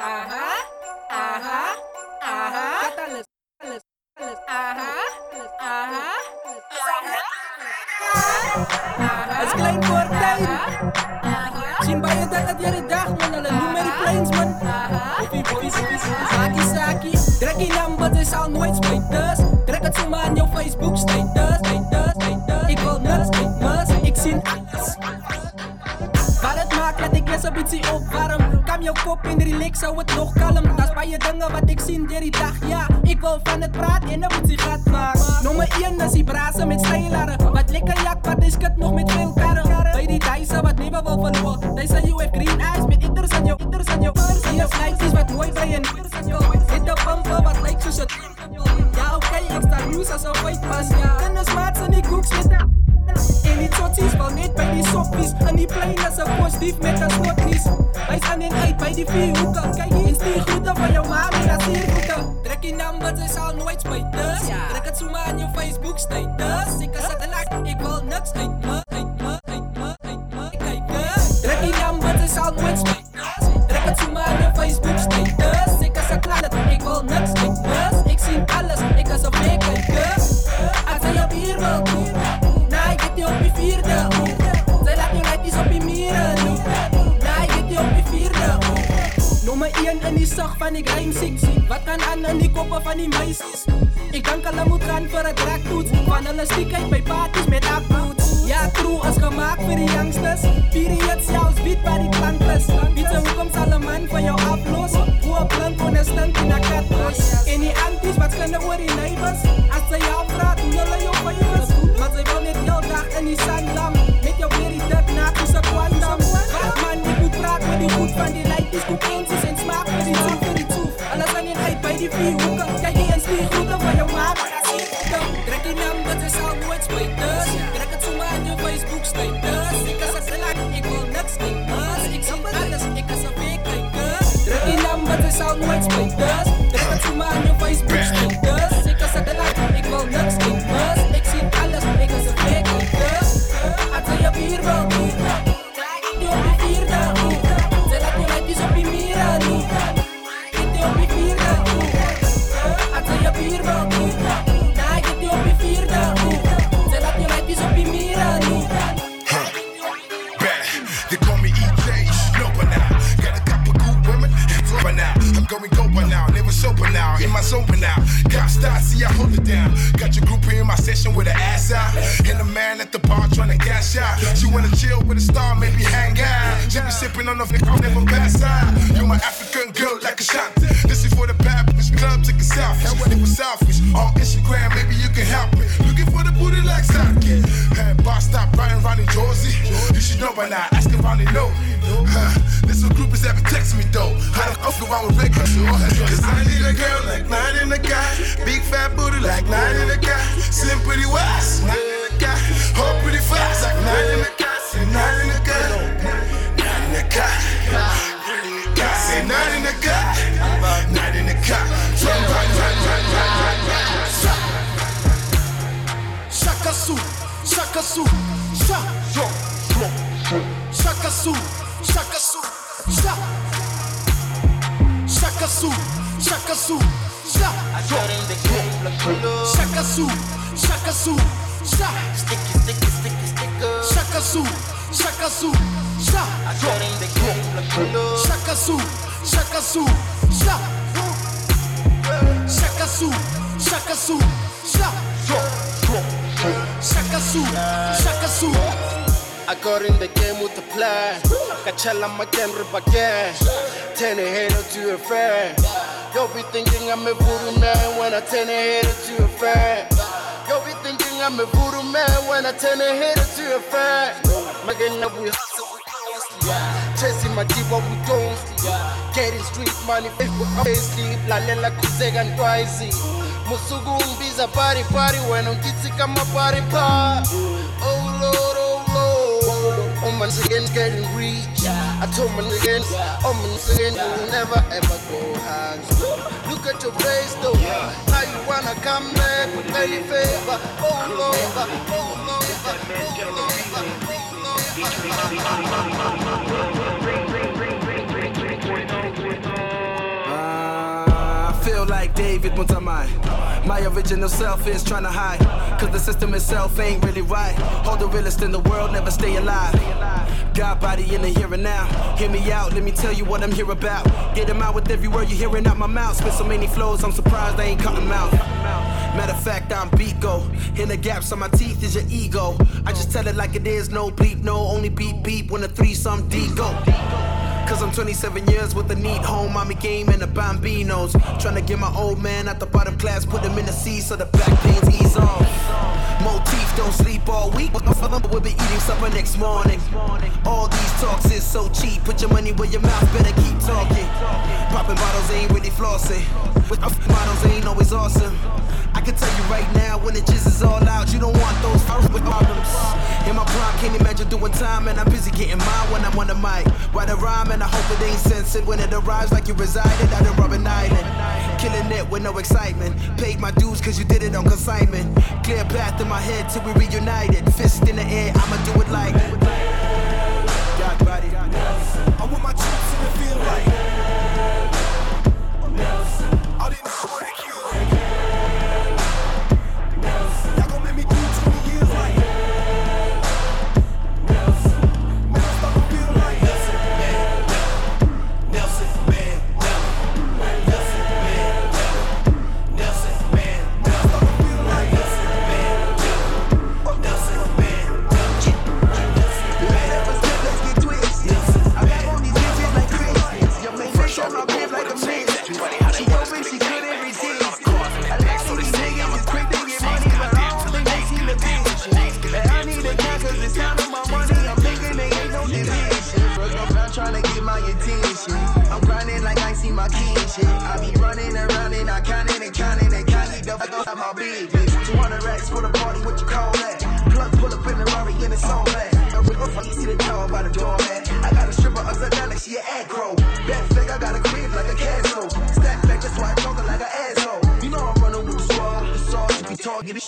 Ajá, ajá, ajá. Catales, catales, catales. Ajá, ajá, ajá. Als klein voortuin. Zien bij je dat het jaren dag man, alle numeri planes man. Koffie, koffie, saki, saki. Trek je number, is al nooit spijters. Trek het zomaar aan jouw Facebook status, status, status. Ik wil nuts, ik must, ik zie ik best een beetje opwarm. Kam jouw kop in relax, zou het nog kalm. Dat is bij je dingen wat ik zie die dag, ja. Ik wil van het praat en een beetje gat maken. Nummer 1 is die brazen met stijlaren. Wat lekker jak, wat is het nog met veel karren. Bij die Dijssen wat neven wil verloren. Deze you have green eyes met ieders aan jou, ieders aan jou. Hier is is wat mooi bij een. Hit de pampen wat lijkt zoals het. Ja, oké, ik sta loose als een white pas, ja. En de smaak zijn die koeks met de. Soppies En die plein is een positief met een slotties Wij staan in uit bij die vier hoeken Kijk hier is die groeten van jouw ma met dat siervoeten Trek je nummers is al nooit spijters Trek het zomaar aan je Facebook status. Ik kan zetten like, ik wil niks uit me van die rijm ziek Wat kan aan in die koppen van die meisjes? Ik denk al moet gaan voor het raktoets. Van hulle stiekheid bij parties met akboots Ja, crew is gemaakt voor die youngsters. Periods, jouws beat waar die klank is Weet ze hoekom zal een man van jou aflos Hoe een plank kon een stink in een katbos En die anties wat schande oor die neighbors? Als ze jou vraagt, doen hulle jou vijvers Maar zij wil net heel dag in die zandam Met jou weer die na hoe ze kwandam. Wat man, ik moet praten met die goed van die lijtjes Coupentjes en die groeten van jouw maat Trek die naam, dat is al nooit spijters Trek het zomaar aan je Facebook status Ik kan ze like, ik Ik Trek die naam, dat is al nooit spijters a hang out. She be sipping on flick, I'll never pass out. You're my African girl like a shot. This is for the bad bitch club, take a selfie. It was selfish. On Instagram, maybe you can help me. Looking for the booty like Saki. Hey, boss, stop Brian, Ronnie, Josie. You should know by now, ask if Ronnie know. This one group is ever text me though. How the fuck around with Rick? Cause I need a girl like nine in the guy. Big fat booty like nine in the guy. Slim pretty wise, nine in the guy. Whole pretty fast like nine in the guy. Say nine in the guy. Nine in the say nine in the guy. Nine in the guy. Run, run, run, run, run, run, run. Chaka Su, Chaka Su, Sha, yo, Chaka Su, Chaka Su, Sha, Chaka Su, Chaka Su, Sha, Chaka Su, Chaka Su, Sha, Sticky, sticky, sticky, sticker. Chaka Su, Chaka Su, Sha, I got in the game like color. Chaka Su, Chaka Su, Sha, Chaka Su, Chaka Su, Sha, Chaka Su, Chaka Su. Sh, sh, sh, shaka su, shaka su I got in the game with the plan. Kachala makenri bagen. Turn a hater to a friend. You'll be thinking I'm a voodoo man when I turn a hater to a friend. You'll be thinking I'm a voodoo man when I turn a hater to a friend. Making up we hustle, we constantly. Chasing my deep what we don't see. Getting street money, Facebook, sleep. Lalela kuzeka ntwaisi. Musugu umbiza party party when ungitsi kama party party. All my niggas getting rich. I told my niggas, all my niggas will never ever go hands. Look at your face though. Now you wanna come back with any favor. Oh Lord, oh Lord, oh Lord. I feel like David Mutamai. My original self is trying to hide. Cause the system itself ain't really right. All the realest in the world never stay alive. God body in the here and now. Hear me out, let me tell you what I'm here about. Get them out with every word you're hearing out my mouth. Spit so many flows, I'm surprised I ain't cutting out. Matter of fact, I'm Beago. In the gaps on my teeth is your ego. I just tell it like it is, no bleep, no, only beep beep when the three some D go. Cause I'm 27 years with a neat home, mommy game and the bambinos. Trying to get my old man out the bottom class, put him in the sea so the back pains ease off. Motif, don't sleep all week, but we'll be eating supper next morning. All these talks is so cheap, put your money where your mouth better keep talking. Popping bottles ain't really flossing, uh, models ain't always awesome. I can tell you right now, when the jizz is all out, you don't want those with problems. In can't imagine doing time, and I'm busy getting mine when I'm on the mic. Write a rhyme, and I hope it ain't censored when it arrives like you resided out in Robben Island. Killing it with no excitement. Paid my dues cause you did it on consignment. Clear path in my head till we reunited. Fist in the air, I'ma do it like. Body. I want my troops in the like.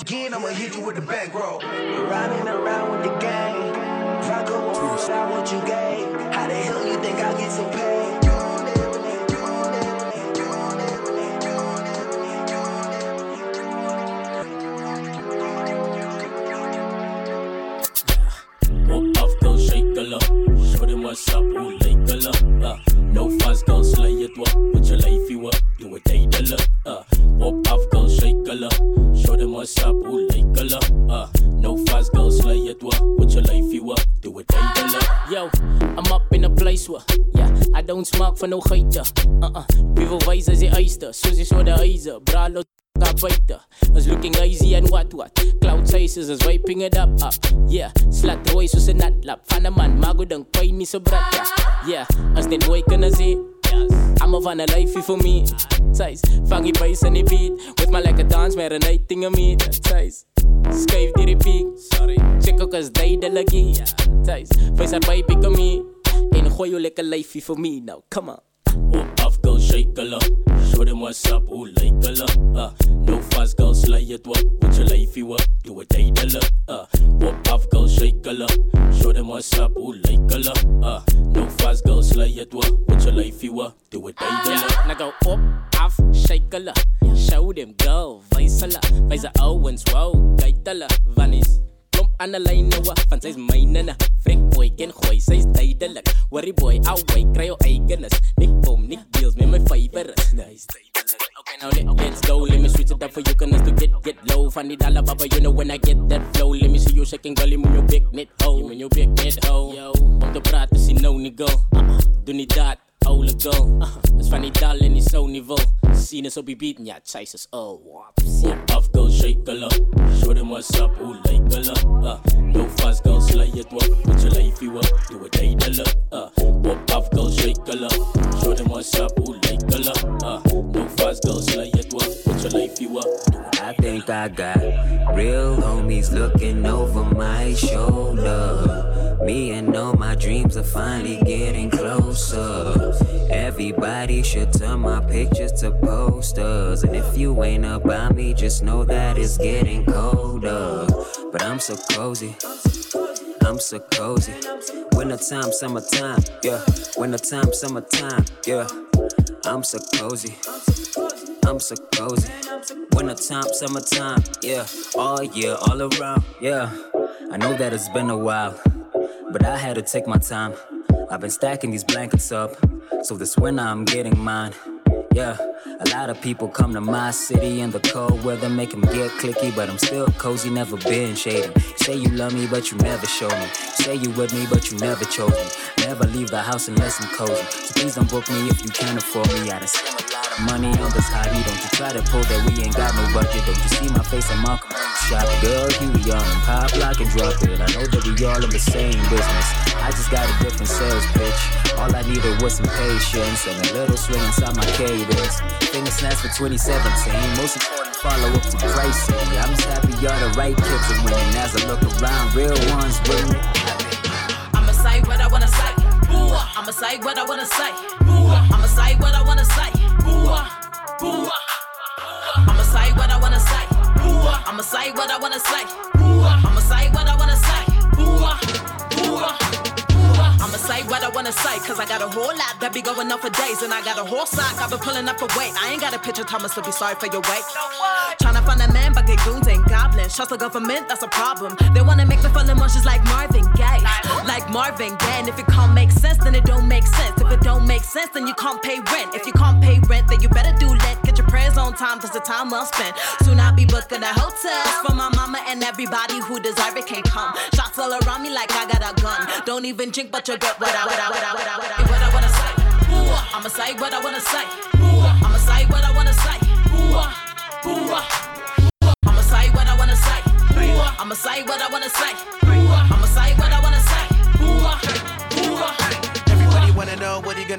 Again, I'ma hit you with the back row. Riding around with the gang. If I go on, I want you gay. How the hell you think I get some pay? Van nou geite. Uh-uh. Wie wil wys as die eyster? Soos die soda eiser. Bralo daar buite. Is looking easy and what what. Cloud chases is wiping it up up. Yeah, slat rooi soos 'n natlap. Van 'n man, maar go dink pyn nie so brat. Yeah, as net boy kan sê. I'm a van a life for me. Size, funky bass and the beat. With my like a dance, night thing of me. Size. Skuif die repeat. Sorry. Check ook as day de lagi. Size, face out baby come me. En gooi jou lekker lyfie vir me now, come on. Shake a lot. Show them what's up, who like a lot. Uh, no fast, go slay it what. Put your life you up, do it day the look. Uh, op af, go shake a lot. Show them what's up, who like a lot. Uh, no fast, go slay it what. Put your life you up, do it day the look. Now go op af, shake a lot. Show them go, vice a lot. Vice a Owens, wow, kijk a lot. Vanis. aan die lyn nou van sy's myne na frik boy ken gooi sy's tydelik worry boy wy kry jou oh, eigenes nik bom nik deals met my fiber nice Okay, now let, let's go. Let me switch it up for you, can to get get low. Funny dollar, baba, you know when I get that flow. Let me see you shaking, gully, move your big net ho. You mean your big net ho. Yo, om te praten, zie no nigo. Uh-uh, doe niet dat. Oude go. Uh, is van die dal en die niveau. Zien is op die beat, ja, chase is all. Off, go shake a lot. Show them what's up, who like a lot. Uh, no fast, go slay it, what? Put your life you up, do it, day the look. Uh, whoop off, go shake a lot. Show them what's up, who like a lot. Uh, no fast, go slay it, what? Put your life you up, do it. I think I got real homies looking over my shoulder. Me and all my dreams are finally getting closer. Everybody should turn my pictures to posters. And if you ain't up about me, just know that it's getting colder. But I'm so cozy. I'm so cozy. Wintertime, summertime, yeah. Wintertime, summertime, yeah. I'm so cozy. I'm so cozy. Winter time, summertime, yeah, all year, all around, yeah. I know that it's been a while, but I had to take my time. I've been stacking these blankets up, so this winter I'm getting mine. Yeah, a lot of people come to my city in the cold weather, make them get clicky, but I'm still cozy, never been shady. Say you love me, but you never show me. Say you with me, but you never chose me. Never leave the house unless I'm cozy. So please don't book me if you can't afford me. I done spent a lot of money on this hobby. Don't you try to pull that we ain't got no budget. Don't you see my face? I'm on shop. Girl, here we are, pop, lock, and drop it. I know that we all in the same business. I just got a different sales pitch. All I needed was some patience and a little swing inside my cadence. Finger snaps for 2017. Most important, follow up to pricing. I'm just happy y'all the right kids are winning. As I look around, real ones me. I'ma say what I wanna say. I'ma say what I wanna say. I'ma say what I wanna say. I'ma say what I wanna say. I'ma say what I wanna say. Say what I cause I got a whole lot that be going on for days. And I got a whole sock I've been pulling up for weight. I ain't got a picture, Thomas, to be sorry for your weight. Tryna find a man, but get goons and goblins. Trust the government, that's a problem. They wanna make me feel emotions like Marvin Gaye. Like Marvin Gaye. And if it can't make sense, then it don't make sense. If it don't make sense, then you can't pay rent. If you can't pay rent, then you better do let. Your prayers on time, cause the time well spent. Soon I'll be booking a hotel for my mama and everybody who deserve it can't come. Shots all around me like I got a gun. Don't even drink, but you get what I, what I, what I, what I, wanna say. I'ma say what I wanna say. I'ma say what I wanna say. I'ma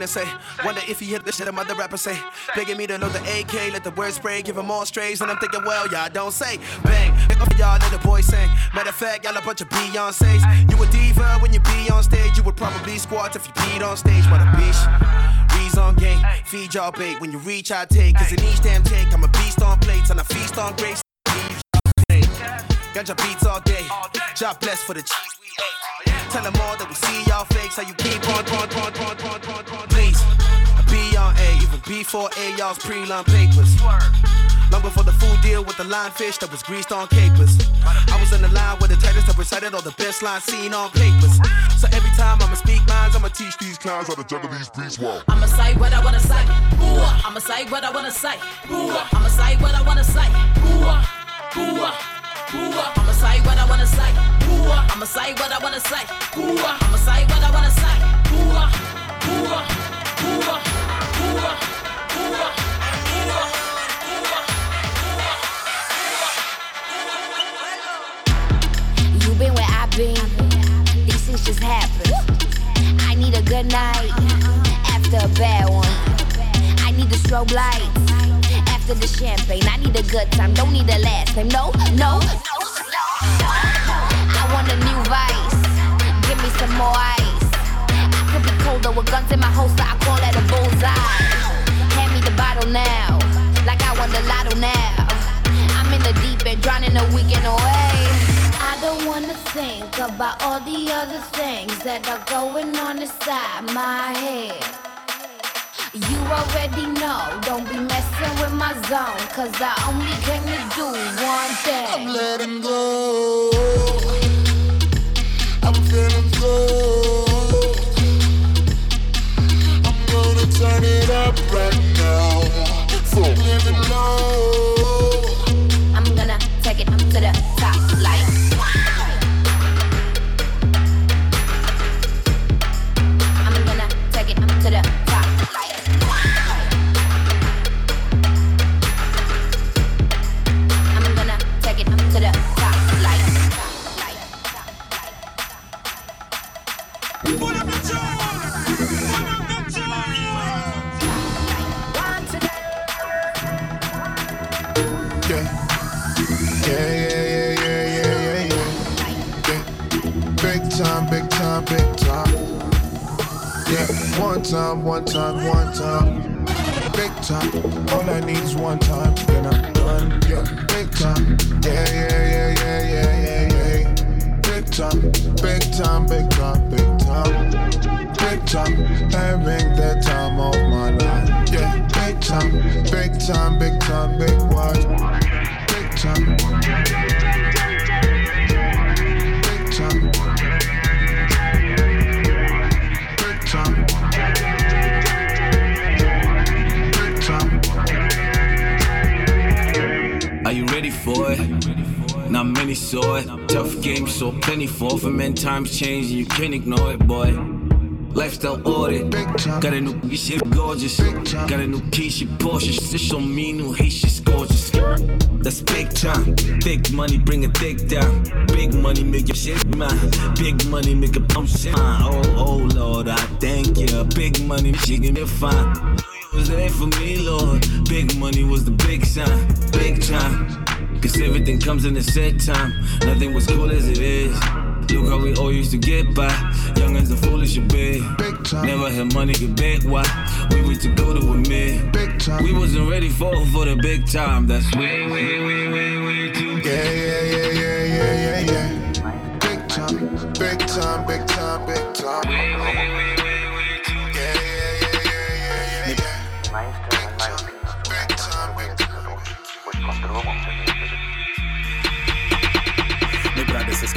say. Wonder if he hit the shit a mother rapper say. Begging me to know the AK, let the word spray, give him more strays. And I'm thinking, well, y'all don't say. Bang, pick up y'all, let the boy sing. Matter of fact, y'all a bunch of Beyonce's. You a diva when you be on stage. You would probably squat if you peed on stage. A bitch. Reason on game, feed y'all bait. When you reach, I take. Cause in each damn take, I'm a beast on plates and I feast on grace. Ganja beats all day. Job blessed for the cheese we ate. Tell them all that we see y'all fakes. How you keep on, on, on, on, on, on, on. Please, be on A, even before A, y'all's pre-line papers. Long before the food deal with the line fish that was greased on capers. I was in the line with the tightest that recited all the best lines seen on papers. So every time I'ma speak minds, I'ma teach these clowns how to juggle these beats well. I'ma say what I wanna say. I'ma say what I wanna say. I'ma say what I wanna say. Good time. Don't need the last name. No, no, no, no. I want a new vice. Give me some more ice. I could be colder with guns in my holster. I call that a bullseye. Hand me the bottle now, like I won the lotto now. I'm in the deep end, drowning a weekend away. I don't wanna think about all the other things that are going on inside my head. Already know, don't be messing with my zone, cause I only came to do one thing. I'm letting go. I'm feeling good. I'm gonna turn it up right now. So living low. I'm gonna take it to the big time. Yeah, one time, one time, one time. Big time. All I need is one time, then I'm done. Yeah, big time. Yeah, yeah, yeah, yeah, yeah, yeah, yeah. Big time, big time, big time, big time. Big time, having the time of my life. Yeah, big time, big time, big time. big wise. Big time. You ready for it? Not many saw it. Tough game, so plentiful. For For men, times change, and you can't ignore it, boy. Lifestyle audit. Got a new shit gorgeous. Got a new key, she Porsche. Shit on me, new hate, she's gorgeous. That's big time. Big money, bring a dick down. Big money, make your shit mine. Big money, make a pump shit mine. Oh, oh, Lord, I thank you. Big money, she give me fine. Was there for me, Lord? Big money was the big sign. Big time. Cause everything comes in a set time. Nothing was cool as it is. Look how we all used to get by. Youngins are foolish a bit. Never had money get big. Why? We went to go to admit. We wasn't ready for for the big time. That's way, way, way, way, way too. Yeah, yeah, yeah, yeah, yeah, yeah, yeah. Big time, big time, big time, big time. Way, way, way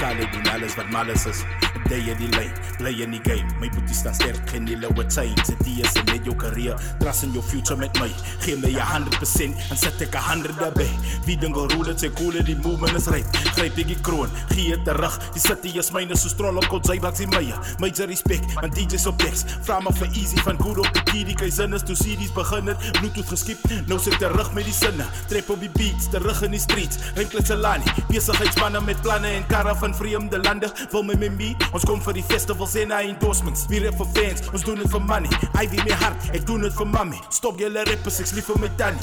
kale doen alles wat malice is Day die lane, play any game. My boetie staan sterk, geen hele wat time Zet die is met jou career, trust in your future met my Geef my je 100% en zet ek 100 daarbij Wie ding wil roelen, sy cool die movement is right. Grijp ek die kroon, gee het terug. Die city is myne, so strol op kot, sy bak sy mye. Major respect, want DJ's op decks Vraag maar vir easy, van goed op die key Die kei is, toe CD's begin het. Bluetooth geskip, nou sit terug met die sinne. Trap op die beats, terug in die streets. Rimklits Alani, besigheidsmannen met planne En karre van vreemde lande, wil my met me Ons kom vir die festivals en na endorsements. Wie rap vir fans, ons doen het vir money Ivy mijn hart, ik doe het voor mami. Stop jullie rippers, ik liever met Danny.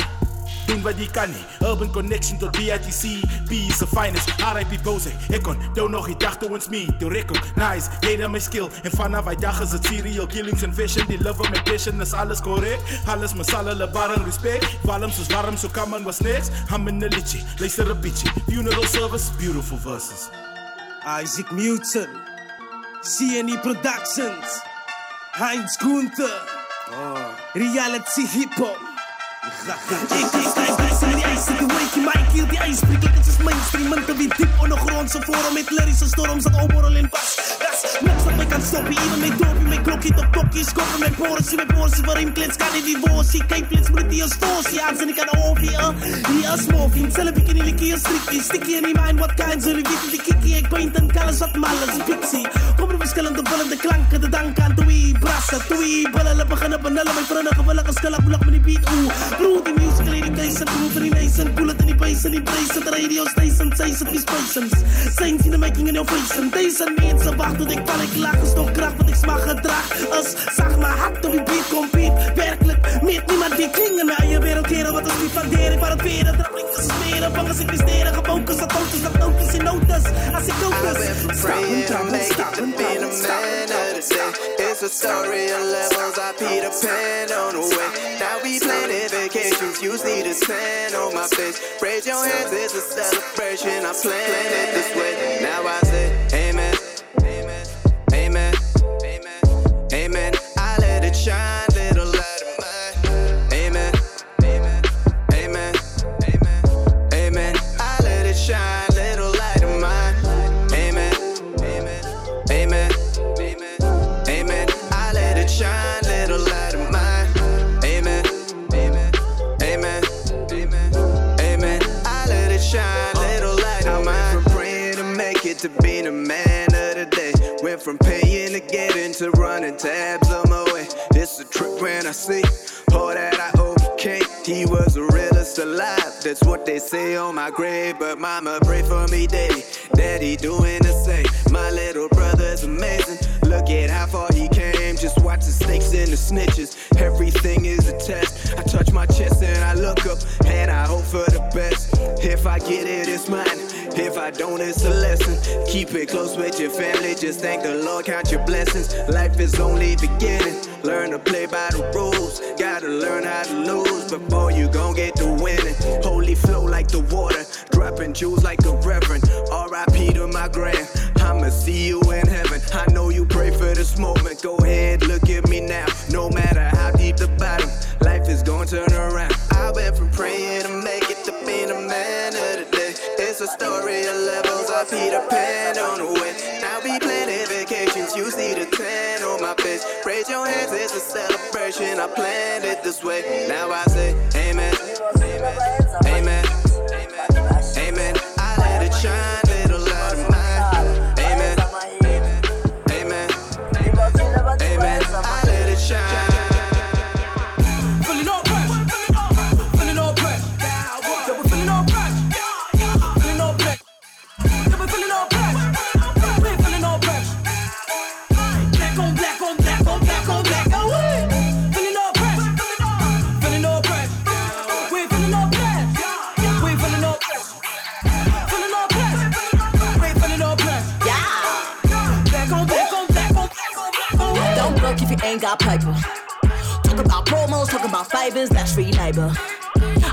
Doen wat die kan niet. Urban Connection tot BITC. B is the finest. RIP Boze. Ik kon doe nog die dag ons me. To Rico. Nice. Deden mijn skill. En vanaf wij dag is het serial killings en vision. Die love met passion is alles correct. Alles met alle barren respect. Waarom is warm zo kan man was niks. Ham in de liedje. Luister een beetje. Funeral service. Beautiful verses. Isaac Newton. CNE Productions. Heinz Gunther, Reality Hip Hop. Ik is tijd bij zijn die ijs, de wake in Veel die ijsbreek klink dit soos mainstream. Minte wie diep ondergrondse vorm Met lyrische storms dat opborrel en pas Das, niks wat my kan stop Hier in my dorpie, my klokkie tot tokkie Skop in my porsie, my porsie Waar implants kan die divorcie Kyk plits moet die ons torsie Aan sin ek aan offie, uh Hier is morfie Selle bieke nie liekie is strikkie Stikkie in die mind wat kein Zullen weet die kikkie Ek paint in kalles wat mal is Fiksie Kom er verskillende vullende klanke Te dank aan Toei Brasse Toei Bulle, hulle begin op en hulle My vrienden gewillig Geskil op blok met die beat Oeh Broer, die musical hier die thuis En broer vir die nice En cool het in die base bass, in die brace, the radio station, it, these patients. Saints in the making in your face, en deze mensen wachten ik val, ik lach, is nog kracht, wat ik smaak gedrag. Als zag mijn hart op die beat compete, werkelijk, met niemand die kringen naar je wereld, keren, wat is die waardering, waar het veren, dat ik smeren, bang als ik presteren, gefocust, dat auto's, dat notice in notice, als ik and stop and drop and stop and drop. It's a story of levels, I Peter Pan on the way. Now we planning vacations, you see the sand on my face. Raise your hands, it's a celebration, I planned it this way. Now I say, Amen, Amen, Amen, Amen. I let it shine, my grave. But mama pray for me daily. Daddy doing the same. My little brother's amazing. Look at how far he came. Just watch the snakes and the snitches. Everything is a test. I touch my chest and I look up and I hope for the best. If I get it, it's mine. If I don't, it's a lesson. Keep it close with your family. Just thank the Lord, count your blessings. Life is only beginning. Learn to play by the rules. Gotta learn how to lose before you gon' get to winning. Holy flow like the water. Dropping jewels like a reverend. R.I.P. to my grand. I'ma see you in heaven. I know you pray for this moment. Go ahead, look at me now. No matter how deep the bottom, life is gonna turn around. I went from praying to I Peter Pan on the way. Now we planning vacations, you see the tan on my face. Raise your hands, it's a celebration. I planned it this way. Now I say, Amen. Amen. Amen. I let it shine. Ain't got paper. Talk about promos, talk about favors, that's free labor.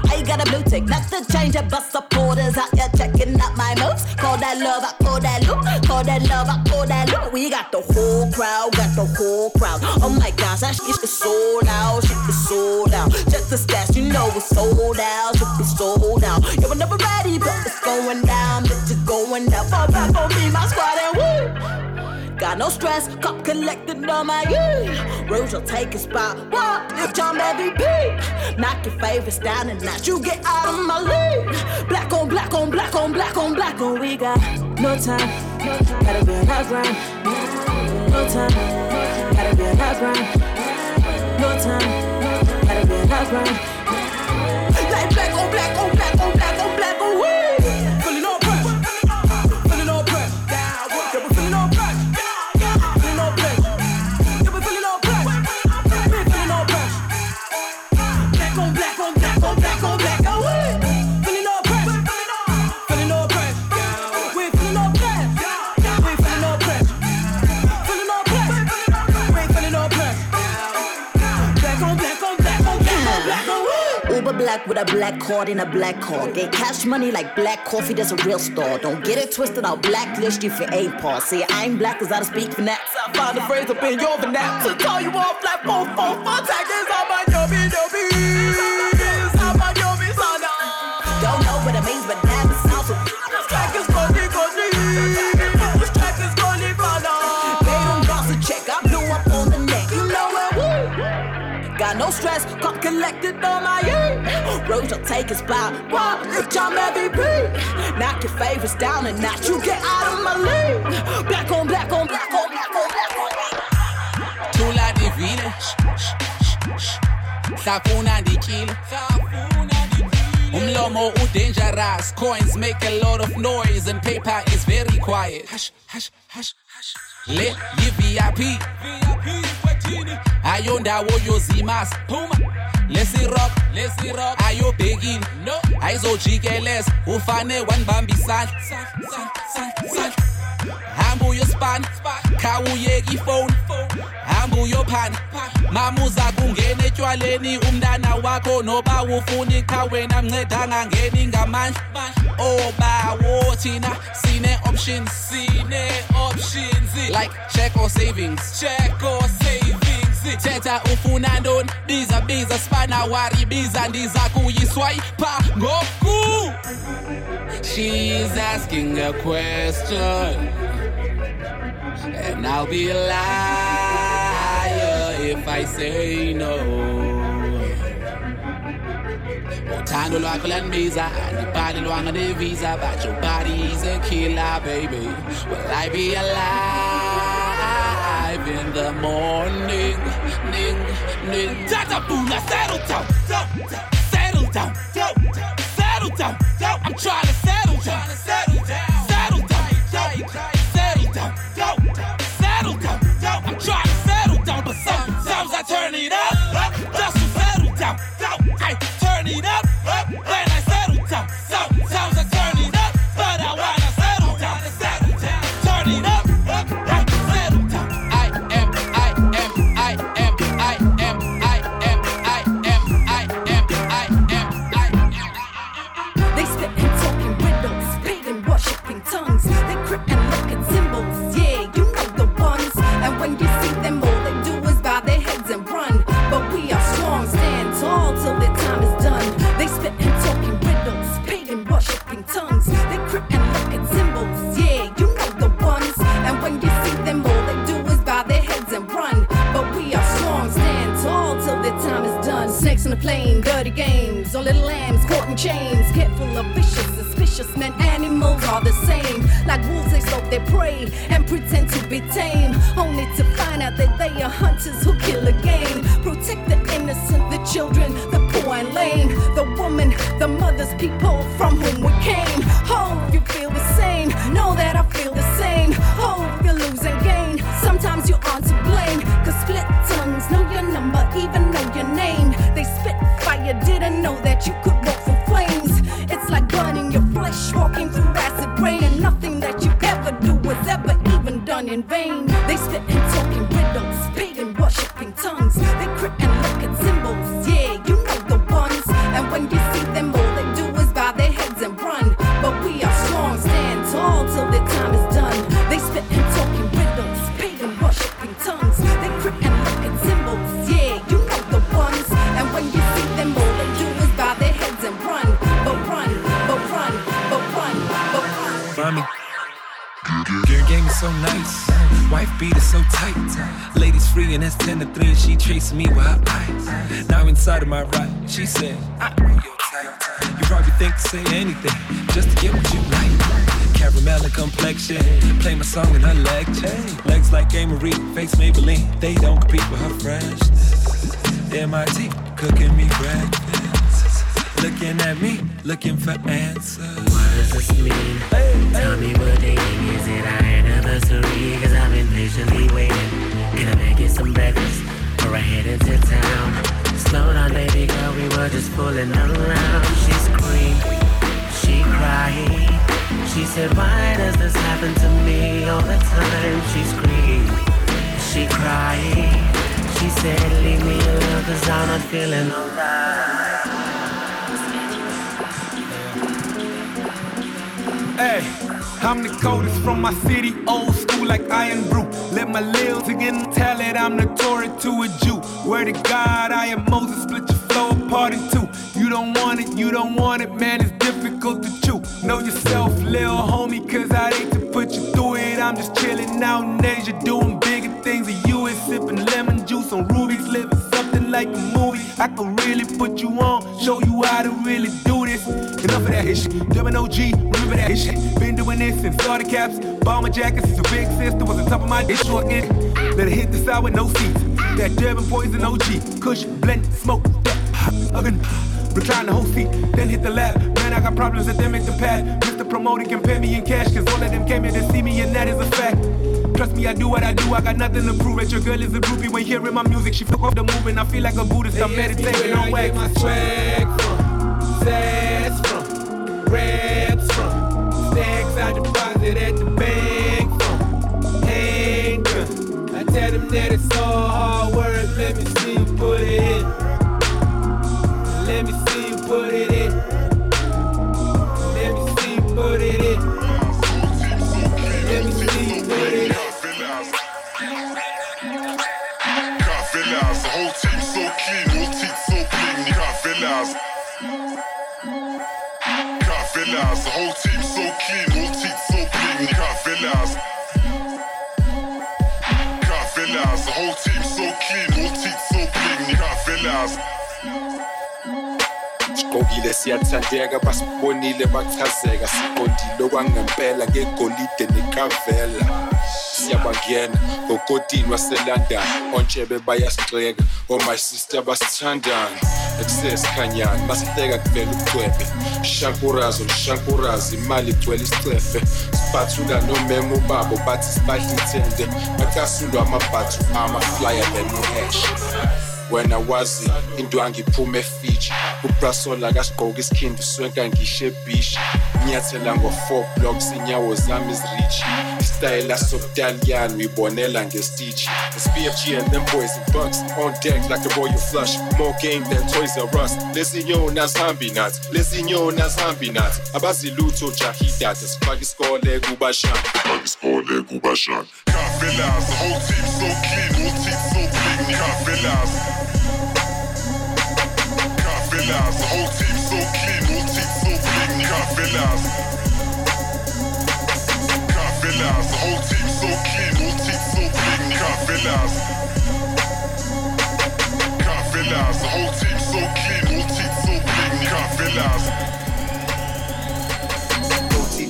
I got a blue tick, not to change it, but supporters out here checking out my moves. Call that love, I call that loop. Call that love, I call that loop. We got the whole crowd, got the whole crowd. Oh my gosh, that shit is sold out, shit is sold out. Just the stats, you know it's sold out, shit is sold out. You were never ready, but it's going down, bitch, it's going down. Fall back on me, my squad, and woo. Got no stress, cop collected on my yeah. Rouge will take a spot. What if John MVP? Knock your favorites down and not you get out of my league. Black on black on black on black on black on. We got no time, gotta be a hot grind. No time, gotta be a hot grind. No time, gotta be a hot grind. Card in a black car. Get cash money like black coffee, that's a real store. Don't get it twisted, I'll blacklist you for ain't part. See, I ain't black cause I don't speak for that. I find the phrase up in your vernac. To call you off like four, four, four, tag is on my yobi, yobi. Got no stress, cop collected on my Rouge will take spot. What if I'm MVP? Knock your favorites down and not you get out of my league. Black on black on black on black on black on. Tula divine. Safuna ndikile. Umlomo dangerous. Coins make a lot of noise and paper is very quiet. Hush, hush, hush, hush. Le yi VIP. VIP ayondawo yozimas. Puma. lesi rock lesi rock. Ayobhekile no. Ayizojikeleza ufane wanibamba isandla hamba uyospana khawuyeka ifoni hamba uyophana mama uza kungena etshwaleni umntana wakho noba ufuna iqha wena mnceda angangeni ngamandla oh, obawo thina sine options sine options. Like check or savings. Check or savings thetha ufuna ntoni biza biza sifana wari biza ndiza kuyiswayipha ngoku. She's asking a question And I'll be a liar if I say no. Uthando lwakho landibiza andibhalelwanga nevisa but your body is a killer baby. Will I be alive in the morning. Ning ning. Tata Bula settle down settle down settle down I'm trying to know that you she said, I know you're tight. You probably think to say anything just to get what you like. Caramel and complexion, play my song in her lecture. Legs like Game Marie, face Maybelline, they don't compete with her freshness. MIT, cooking me breakfast. Looking at me, looking for answers. What does this mean? Tell me what day is it? Our anniversary, cause I've been patiently waiting. Can I make you some breakfast? Or I head into town? Slow down, baby girl, we were just fooling around. She screamed, she cried. She said, Why does this happen to me all the time? She screamed, she cried. She said, Leave me alone, cause I'm not feeling alright. Hey, I'm the coldest from my city, old school like Iron Brew. Let my lips again tell it, I'm the notorious to a Jew. Word to God, I am Moses, split your flow apart in two. You don't want it, you don't want it, man, it's difficult to chew. Know yourself, lil homie, cause I hate to put you through it. I'm just chilling out in Asia, doing bigger things than you is sipping lemon juice on Ruby's something like a movie. I could really put you on, show you how to really do this. Enough of that shit. German OG, remember that shit. Been doing this since starter caps, bomber jackets. Since a big sister was on top of my dish it. Let it hit the side with no seats. That German poison OG, Kush, blend, smoke, again. Recline the whole seat, then hit the lab. Man, I got problems that them make the pad. Mr. Promoter can pay me in cash, cause all of them came here to see me, and that is a fact. Trust me, I do what I do. I got nothing to prove. That your girl is a groupie when hearing my music. She fuck off the move, and I feel like a Buddhist. I'm meditating on wax. my swag from, sass from, raps from, stacks I deposit at the bank from, handgun. I tell them that it's all hard work. Let me see you put it in. Let me see you put it in. Let me see you put it in. Sigqokile siyathandeka basibonile bachazeka. Siqondile okwangempela ngegolide nekavela. Siyabangena ngokotini waselondon. Ontshebe bayasigxeka oh my sister basithandani ekusesikhanyani basihleka kuvela ugcwebe shankurazi olushankurazi imali igcwele isicefe. Siphathula nomema ubabo bathi sibadla ithende bacasulwa amabhathu amaflyer then-hash wena wazi indwangu iphume efiji ubrasola kasigqoka isikhindi swenka ngisho ebhishi. Inyathela ngo-four blocks inyawo zami zirichi isitayela sobutaliyani uyibonela ngestichi It's BFG and them boys in bucks on deck like a royal flush. More game than Toys R Us. Lezi nyona zihambi nathi lezi nyona zihambi nathi. Abazilutho jahidata sifake isikole kubashana. Isikole kubashana. Can't realize the whole team so clean, all teeth so you can't villas. The whole team so clean, whole team so clean. Can't villas. Can't. The whole team so clean, whole team so clean. Can't villas. Can't. The whole team so clean, whole team so clean. Can't villas.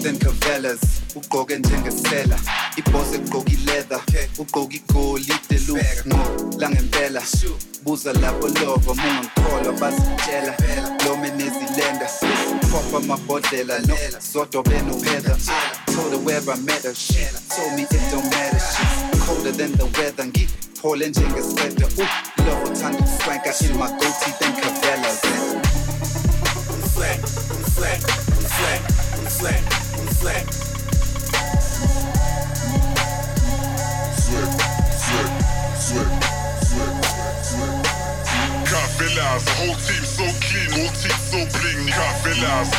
Then Cavellas ugqoke njengesela ibhose egqoke ileather. Ugqoke igolide lungo langempela. Buza lapho lova mungangikholwa bazitshela. Lome nezilenda pop amabhodlela no zodwa benophedha told her where I met her she told me it don't matter. She's colder than the weather ngiphole njengesweater uh love uthanda my goatee than cavellas flat, flat, flat, flat, flat. Cafelas, whole team so clean, whole team so bling, Cafelas.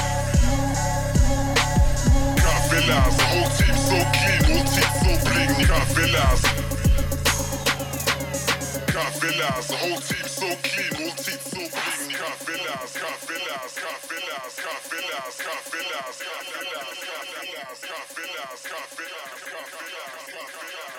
Cafelas, whole team so clean, whole team so bling, Cafelas. Cafelas, whole team so clean, whole team so bling, Cafelas, Cafelas, Cafelas, Cafelas, Cafelas, Cafelas, Cafelas, Cafelas, Cafelas, Cafelas, Cafelas.